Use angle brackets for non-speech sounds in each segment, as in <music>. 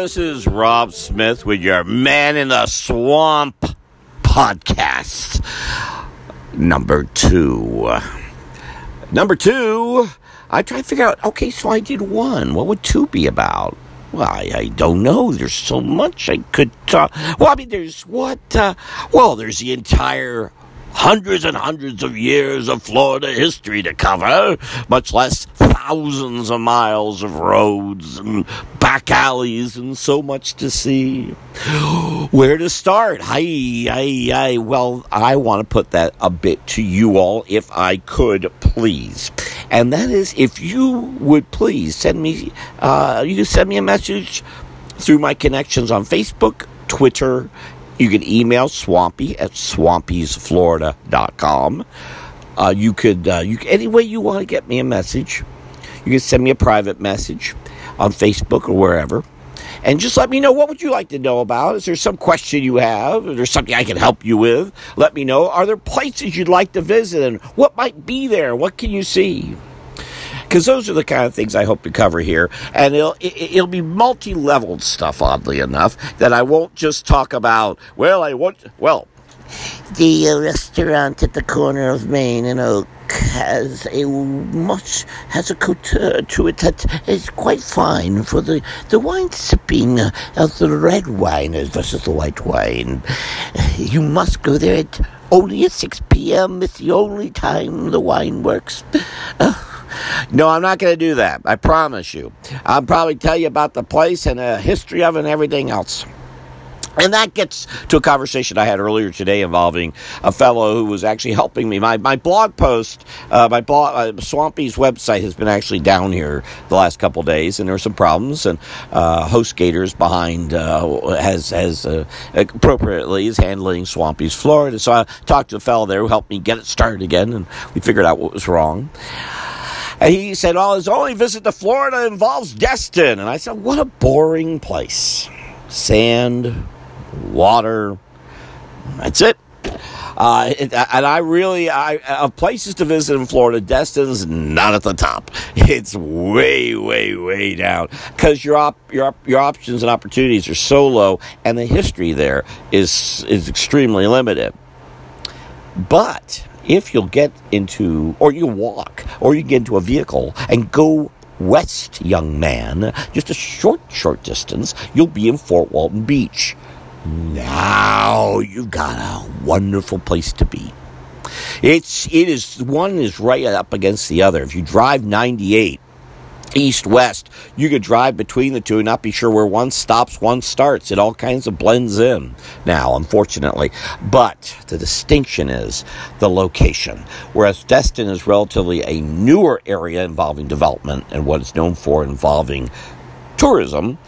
This is Rob Smith with your Man in the Swamp podcast. Number two. Number two, I try to figure out okay, so I did one. What would two be about? Well, I, I don't know. There's so much I could talk. Well, I mean, there's what? Uh, well, there's the entire hundreds and hundreds of years of Florida history to cover, much less thousands of miles of roads and back alleys and so much to see. Where to start? Hi, hi, hi. Well, I want to put that a bit to you all, if I could, please. And that is, if you would please send me, uh, you can send me a message through my connections on Facebook, Twitter, you can email Swampy at swampysflorida.com. Uh, you could, uh, you any way you want to get me a message. You can send me a private message on Facebook or wherever. And just let me know what would you like to know about? Is there some question you have? Is there something I can help you with? Let me know. Are there places you'd like to visit and what might be there? What can you see? because those are the kind of things I hope to cover here, and it'll it'll be multi-leveled stuff. Oddly enough, that I won't just talk about. Well, I want well. The restaurant at the corner of Main and Oak has a much has a couture to it that is quite fine for the the wine sipping of the red wine versus the white wine. You must go there at only at six p.m. It's the only time the wine works. Uh, no, I'm not going to do that. I promise you. I'll probably tell you about the place and the history of it and everything else. And that gets to a conversation I had earlier today involving a fellow who was actually helping me. My, my blog post, uh, my blog, uh, Swampy's website has been actually down here the last couple days, and there were some problems. And uh, HostGator's behind uh, has has uh, appropriately is handling Swampy's Florida. So I talked to a fellow there who helped me get it started again, and we figured out what was wrong. And he said, Oh, his only visit to Florida involves Destin. And I said, What a boring place. Sand, water, that's it. Uh, and I really, I, of places to visit in Florida, Destin's not at the top. <laughs> It's way, way, way down because your op, your your options and opportunities are so low, and the history there is is extremely limited. But if you'll get into, or you walk, or you get into a vehicle and go west, young man, just a short, short distance, you'll be in Fort Walton Beach. Now you've got a wonderful place to be. It's it is one is right up against the other. If you drive 98 east west. You could drive between the two and not be sure where one stops, one starts. It all kinds of blends in now, unfortunately. But the distinction is the location. Whereas Destin is relatively a newer area involving development and what it's known for involving tourism.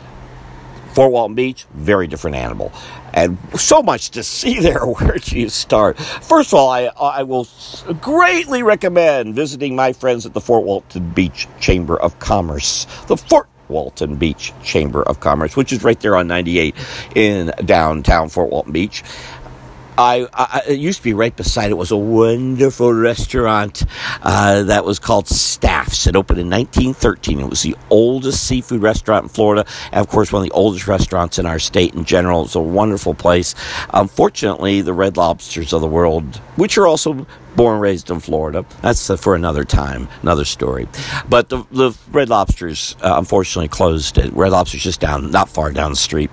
Fort Walton Beach, very different animal. And so much to see <laughs> there. Where do you start? First of all, I, I will greatly recommend visiting my friends at the Fort Walton Beach Chamber of Commerce. The Fort Walton Beach Chamber of Commerce, which is right there on 98 in downtown Fort Walton Beach. I, I, it used to be right beside it was a wonderful restaurant uh, that was called Staff's. It opened in 1913. It was the oldest seafood restaurant in Florida, and of course, one of the oldest restaurants in our state in general. It's a wonderful place. Unfortunately, the Red Lobsters of the world, which are also born and raised in Florida. That's uh, for another time, another story. But the, the Red Lobsters uh, unfortunately closed. It. Red Lobsters just down, not far down the street.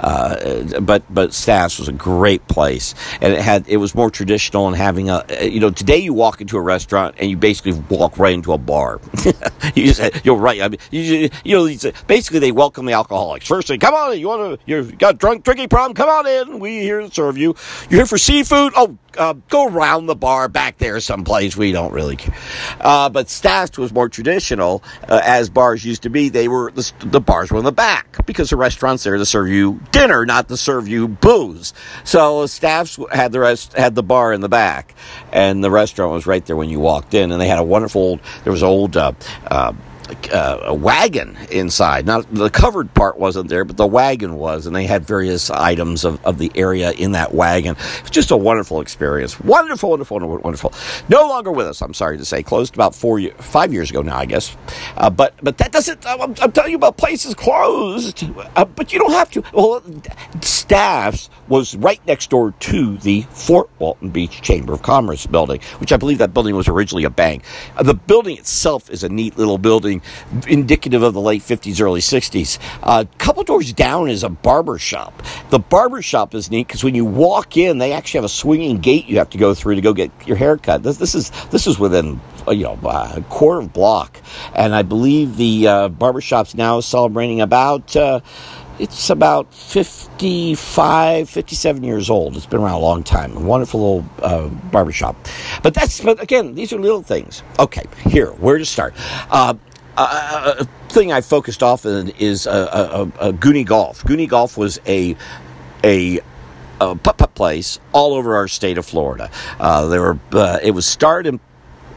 Uh, but but Staff's was a great place, and it had it was more traditional and having a you know today you walk into a restaurant and you basically walk right into a bar. <laughs> you just you're right. I mean you you know basically they welcome the alcoholics first. They come on, you want to you got drunk drinking problem? Come on in. We here to serve you. You're here for seafood? Oh uh, go around the bar back there someplace. We don't really care. Uh, but Staff's was more traditional, uh, as bars used to be. They were the, the, bars were in the back because the restaurant's there to serve you dinner, not to serve you booze. So Staff's had the rest had the bar in the back, and the restaurant was right there when you walked in. And they had a wonderful. There was old. Uh, uh, a wagon inside. Not the covered part wasn't there, but the wagon was, and they had various items of, of the area in that wagon. Just a wonderful experience. Wonderful, wonderful, wonderful. No longer with us. I'm sorry to say, closed about four, five years ago now, I guess. Uh, but but that doesn't. I'm, I'm, telling you about places closed. Uh, but you don't have to. Well, Staffs was right next door to the Fort Walton Beach Chamber of Commerce building, which I believe that building was originally a bank. Uh, the building itself is a neat little building indicative of the late 50s, early 60s. A uh, couple doors down is a barber shop. The barber shop is neat because when you walk in, they actually have a swinging gate you have to go through to go get your hair cut. This, this is this is within uh, you know a quarter of block, and I believe the uh, barber shop's now celebrating about. Uh, it's about 55, 57 years old. It's been around a long time. A wonderful little uh, barbershop. But that's, but again, these are little things. Okay, here, where to start? Uh, a thing I focused often is a, a, a Goofy Golf. Goofy Golf was a a putt putt place all over our state of Florida. Uh, there were uh, it was started in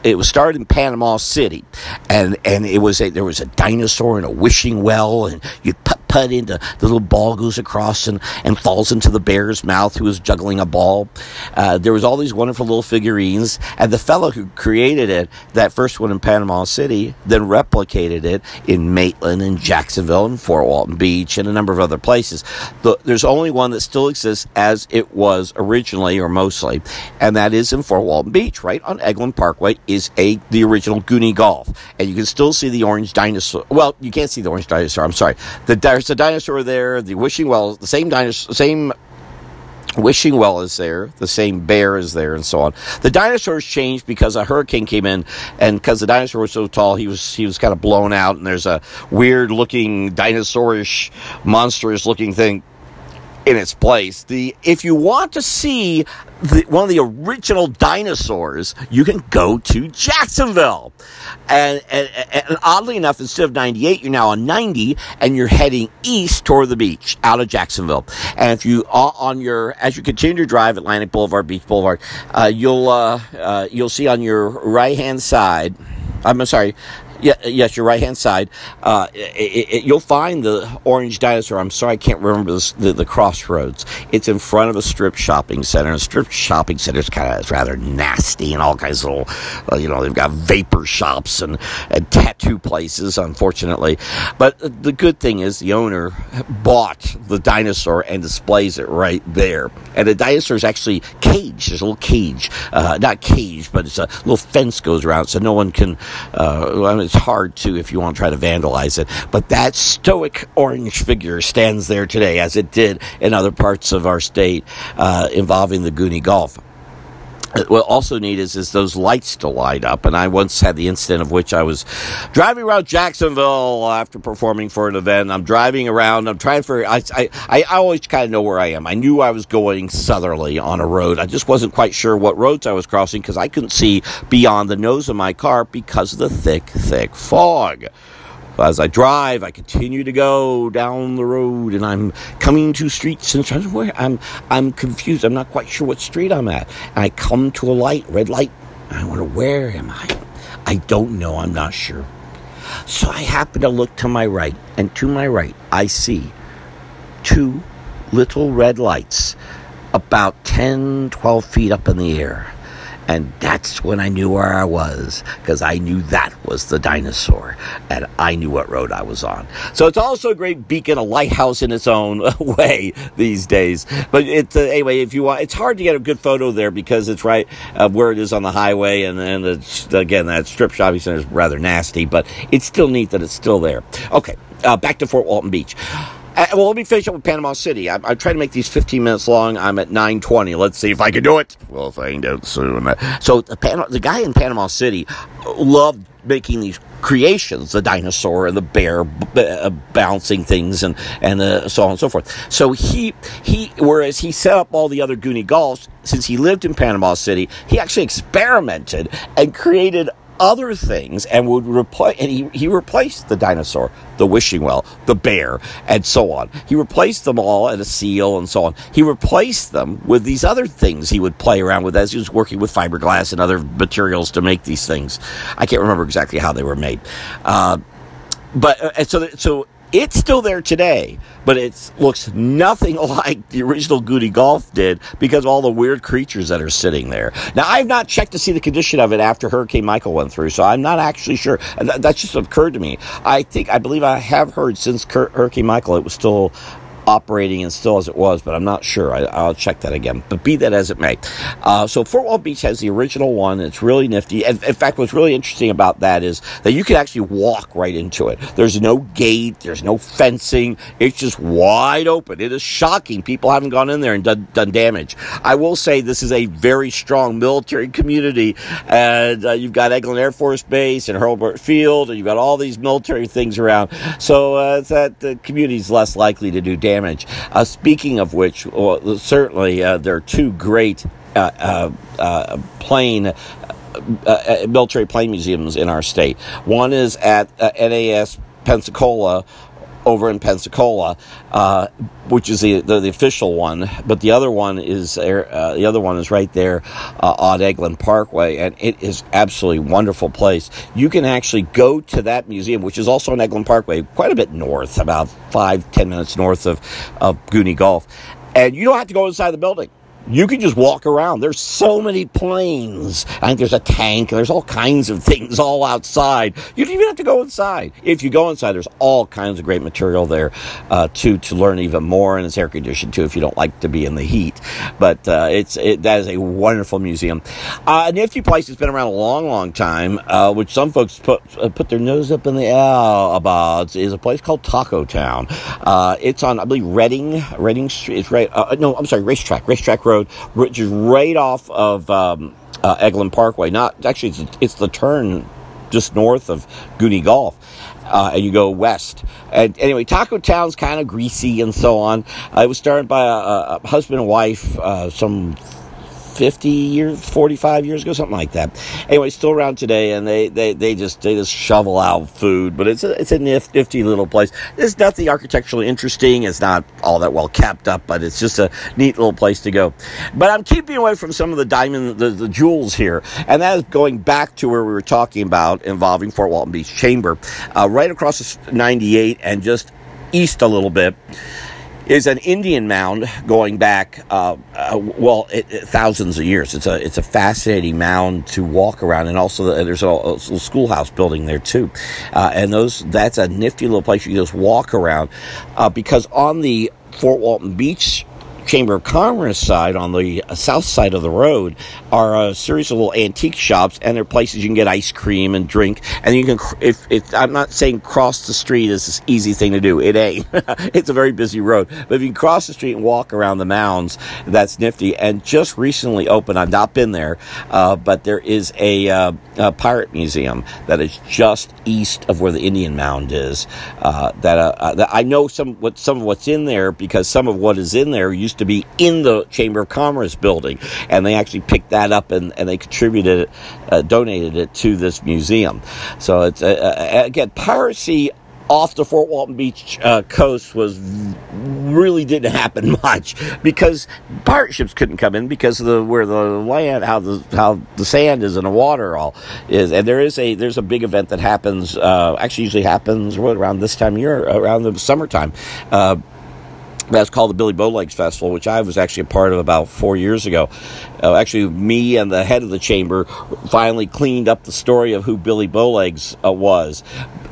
it was started in Panama City, and and it was a there was a dinosaur and a wishing well, and you putt putt into the little ball goes across and, and falls into the bear's mouth who was juggling a ball. Uh, there was all these wonderful little figurines, and the fellow who created it, that first one in Panama City, then replicated it in Maitland and Jacksonville and Fort Walton Beach and a number of other places. The, there's only one that still exists as it was originally or mostly, and that is in Fort Walton Beach, right on Eglin Parkway, is a the original Goofy Golf, and you can still see the orange dinosaur. Well, you can't see the orange dinosaur. I'm sorry. The there's a dinosaur there. The wishing well, the same dinosaur, same wishing well is there. The same bear is there, and so on. The dinosaurs changed because a hurricane came in, and because the dinosaur was so tall, he was he was kind of blown out. And there's a weird looking dinosaurish, monstrous looking thing in its place. The if you want to see the, one of the original dinosaurs, you can go to Jacksonville. And, and, and, oddly enough, instead of 98, you're now on 90 and you're heading east toward the beach out of Jacksonville. And if you on your, as you continue to drive Atlantic Boulevard, Beach Boulevard, uh, you'll, uh, uh, you'll see on your right hand side, I'm sorry, yeah, yes, your right hand side. Uh, it, it, you'll find the orange dinosaur. I'm sorry, I can't remember this, the, the crossroads. It's in front of a strip shopping center. A strip shopping center is kind of rather nasty and all kinds of little, uh, you know, they've got vapor shops and, and tattoo places, unfortunately. But the good thing is the owner bought the dinosaur and displays it right there. And the dinosaur is actually caged. There's a little cage, uh, not cage, but it's a little fence goes around so no one can. Uh, I mean, it's hard to if you want to try to vandalize it. But that stoic orange figure stands there today, as it did in other parts of our state uh, involving the Goofy Golf what also neat is, is those lights to light up. And I once had the incident of which I was driving around Jacksonville after performing for an event. I'm driving around. I'm trying for, I, I, I always kind of know where I am. I knew I was going southerly on a road. I just wasn't quite sure what roads I was crossing because I couldn't see beyond the nose of my car because of the thick, thick fog. As I drive, I continue to go down the road, and I'm coming to streets and I'm I'm confused. I'm not quite sure what street I'm at. And I come to a light, red light. I wonder where am I? I don't know. I'm not sure. So I happen to look to my right, and to my right, I see two little red lights about 10, 12 feet up in the air. And that's when I knew where I was because I knew that was the dinosaur and I knew what road I was on. So it's also a great beacon, a lighthouse in its own <laughs> way these days. But it's uh, anyway, if you want, it's hard to get a good photo there because it's right uh, where it is on the highway. And, and it's, again, that strip shopping center is rather nasty, but it's still neat that it's still there. Okay, uh, back to Fort Walton Beach. Uh, well, let me finish up with Panama City. I, I try to make these 15 minutes long. I'm at 9:20. Let's see if I can do it. We'll find out soon. So the, Pan- the guy in Panama City loved making these creations the dinosaur and the bear b- uh, bouncing things and and uh, so on and so forth so he he whereas he set up all the other goofy golfs since he lived in panama city he actually experimented and created other things and would replace and he, he replaced the dinosaur the wishing well the bear and so on. He replaced them all and a seal and so on. He replaced them with these other things he would play around with as he was working with fiberglass and other materials to make these things. I can't remember exactly how they were made. Uh, but uh, so so it's still there today, but it looks nothing <laughs> like the original Goofy Golf did because of all the weird creatures that are sitting there. Now, I've not checked to see the condition of it after Hurricane Michael went through, so I'm not actually sure. That just occurred to me. I think, I believe I have heard since Hurricane Michael it was still operating and still as it was, but I'm not sure. I, will check that again. But be that as it may. Uh, so Fort Walton Beach has the original one. It's really nifty. And in fact, what's really interesting about that is that you can actually walk right into it. There's no gate. There's no fencing. It's just wide open. It is shocking. People haven't gone in there and done, done damage. I will say this is a very strong military community. And uh, you've got Eglin Air Force Base and Hurlburt Field, and you've got all these military things around. So uh, that the community is less likely to do damage damage. Uh, speaking of which, well, certainly uh, there are two great uh, uh, uh plane. military plane museums in our state. One is at NAS Pensacola, over in Pensacola, uh, which is the, the, the official one. But the other one is uh, the other one is right there uh, on Eglin Parkway, and it is absolutely wonderful place. You can actually go to that museum, which is also on Eglin Parkway, quite a bit north, about five ten minutes north of of Goofy Golf, and you don't have to go inside the building you can just walk around. There's so many planes. I think there's a tank. There's all kinds of things all outside. You don't even have to go inside. If you go inside, there's all kinds of great material there uh, to to learn even more, and it's air conditioned too if you don't like to be in the heat. But uh, it's it, that is a wonderful museum. Uh, a nifty place that's been around a long, long time, uh, which some folks put uh, put their nose up in the air about, is a place called Taco Town. Uh, it's on, I believe, Reading Reading Street. It's right. no, I'm sorry, Racetrack Racetrack Road. Road, which is right off of um, uh, Eglin Parkway. Not actually, it's, it's, the turn just north of Goofy Golf. Uh, and you go west. And anyway, Taco Town's kind of greasy and so on. Uh, it was started by a, a husband and wife uh, some 50 years, 45 years ago, something like that. Anyway, still around today, and they, they, they just they just shovel out food, but it's a it's a nifty little place. It's nothing architecturally interesting. It's not all that well kept up, but it's just a neat little place to go. But I'm keeping away from some of the diamond the, the jewels here, and that is going back to where we were talking about involving Fort Walton Beach Chamber, uh, right across 98 and just east a little bit is an Indian mound going back, uh, uh, well, it, it, thousands of years. It's a it's a fascinating mound to walk around, and also the, there's a, a, schoolhouse building there too. Uh, and those that's a nifty little place you just walk around uh, because on the Fort Walton Beach Chamber of Commerce side, on the south side of the road, are a series of little antique shops, and they're places you can get ice cream and drink. And you can, if, if I'm not saying cross the street is this easy thing to do, it ain't. <laughs> it's a very busy road, but if you can cross the street and walk around the mounds, that's nifty. And just recently opened, I've not been there, uh, but there is a, uh, a, pirate museum that is just east of where the Indian Mound is. Uh, that, uh, uh, that I know some what some of what's in there because some of what is in there used to be in the Chamber of Commerce building, and they actually picked that up and, and they contributed it, uh, donated it to this museum. So it's uh, uh again piracy off the Fort Walton Beach uh, coast was really didn't <laughs> happen much because pirate ships couldn't come in because of the where the land how the how the sand is and the water all is and there is a there's a big event that happens uh, actually usually happens around this time of year around the summertime uh, that's called the Billy Bowlegs Festival, which I was actually a part of about four years ago. Uh, actually, me and the head of the chamber finally cleaned up the story of who Billy Bowlegs uh, was.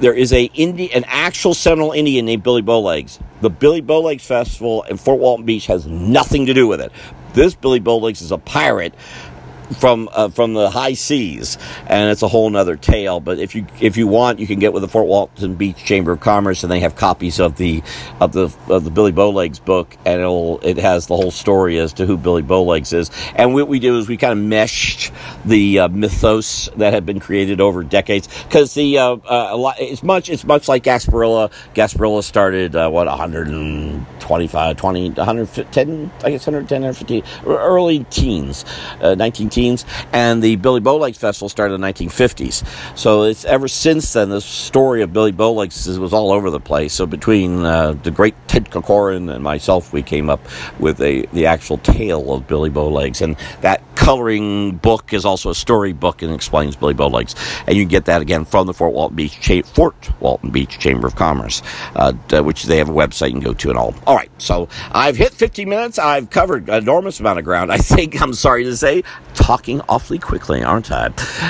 There is a Indi- an actual Seminole Indian named Billy Bowlegs. The Billy Bowlegs Festival in Fort Walton Beach has nothing to do with it. This Billy Bowlegs is a pirate from uh, from the high seas, and it's a whole nother tale. But if you if you want, you can get with the Fort Walton Beach Chamber of Commerce, and they have copies of the of the of the Billy Bowlegs book, and it'll it has the whole story as to who Billy Bowlegs is. And what we do is we kind of meshed the uh, mythos that had been created over decades, because the uh, uh, lot, it's much it's much like Gasparilla. Gasparilla started uh, what 125, 20, 110, I guess 110, 150, early teens, uh, 19 teens and the Billy Bowlegs Festival started in the 1950s. So it's ever since then, the story of Billy Bowlegs was all over the place. So between uh, the great Ted Corcoran and myself, we came up with a the actual tale of Billy Bowlegs, and that coloring book is also a story book and explains Billy Bowlegs. And you get that again from the Fort Walton Beach Cha- Fort Walton Beach Chamber of Commerce, uh, which they have a website you can go to and all. All right, so I've hit 50 minutes. I've covered an enormous amount of ground. <laughs> I think I'm sorry to say, talking awfully quickly, aren't I?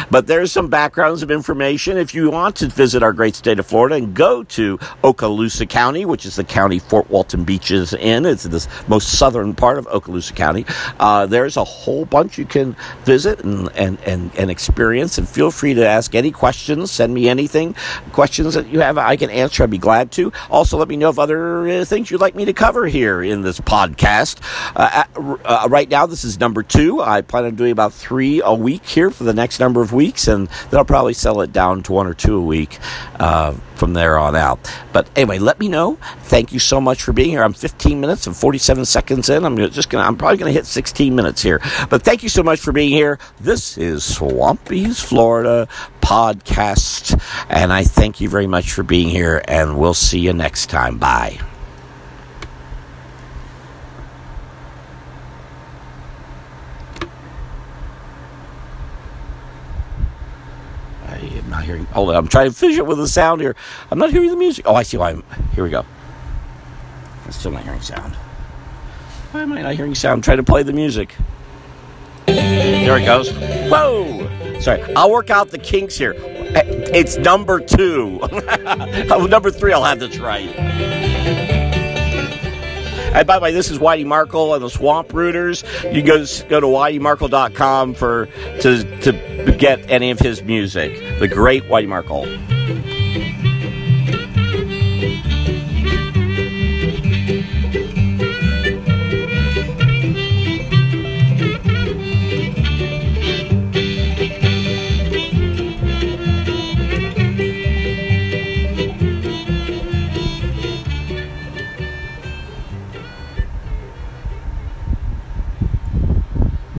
But there's some backgrounds of information if you want to visit our great state of Florida and go to Okaloosa County, which is the county Fort Walton Beach is in. It's the most southern part of Okaloosa County. Uh, there's a whole bunch you can visit and, and, and, and experience. And feel free to ask any questions. Send me anything, questions that you have, I can answer. I'd be glad to. Also, let me know of other uh, things you'd like me to cover here in this podcast. Uh, uh, right now, this is number two. I plan on doing about three a week here for the next number of weeks, and then I'll probably sell it down to one or two a week uh, from there on out. But anyway, let me know. Thank you so much for being here. I'm 15 minutes and 47 seconds in. I'm just gonna. I'm probably gonna hit 16 minutes here. But thank you so much for being here. This is Swampy's Florida podcast, and I thank you very much for being here. And we'll see you next time. Bye. I'm not hearing. Hold on, I'm trying to finish it with the sound here. I'm not hearing the music. Oh, I see why. I'm, here we go. I'm still not hearing sound. Why am I not hearing sound? Trying to play the music. There it goes. Whoa! Sorry, I'll work out the kinks here. Eh, it's number two. <laughs> number three, I'll have this right. And by the way, this is Whitey Markle and the Swamp Rooters. You go go to whiteymarkle.com for to to get any of his music. The great Whitey Markle.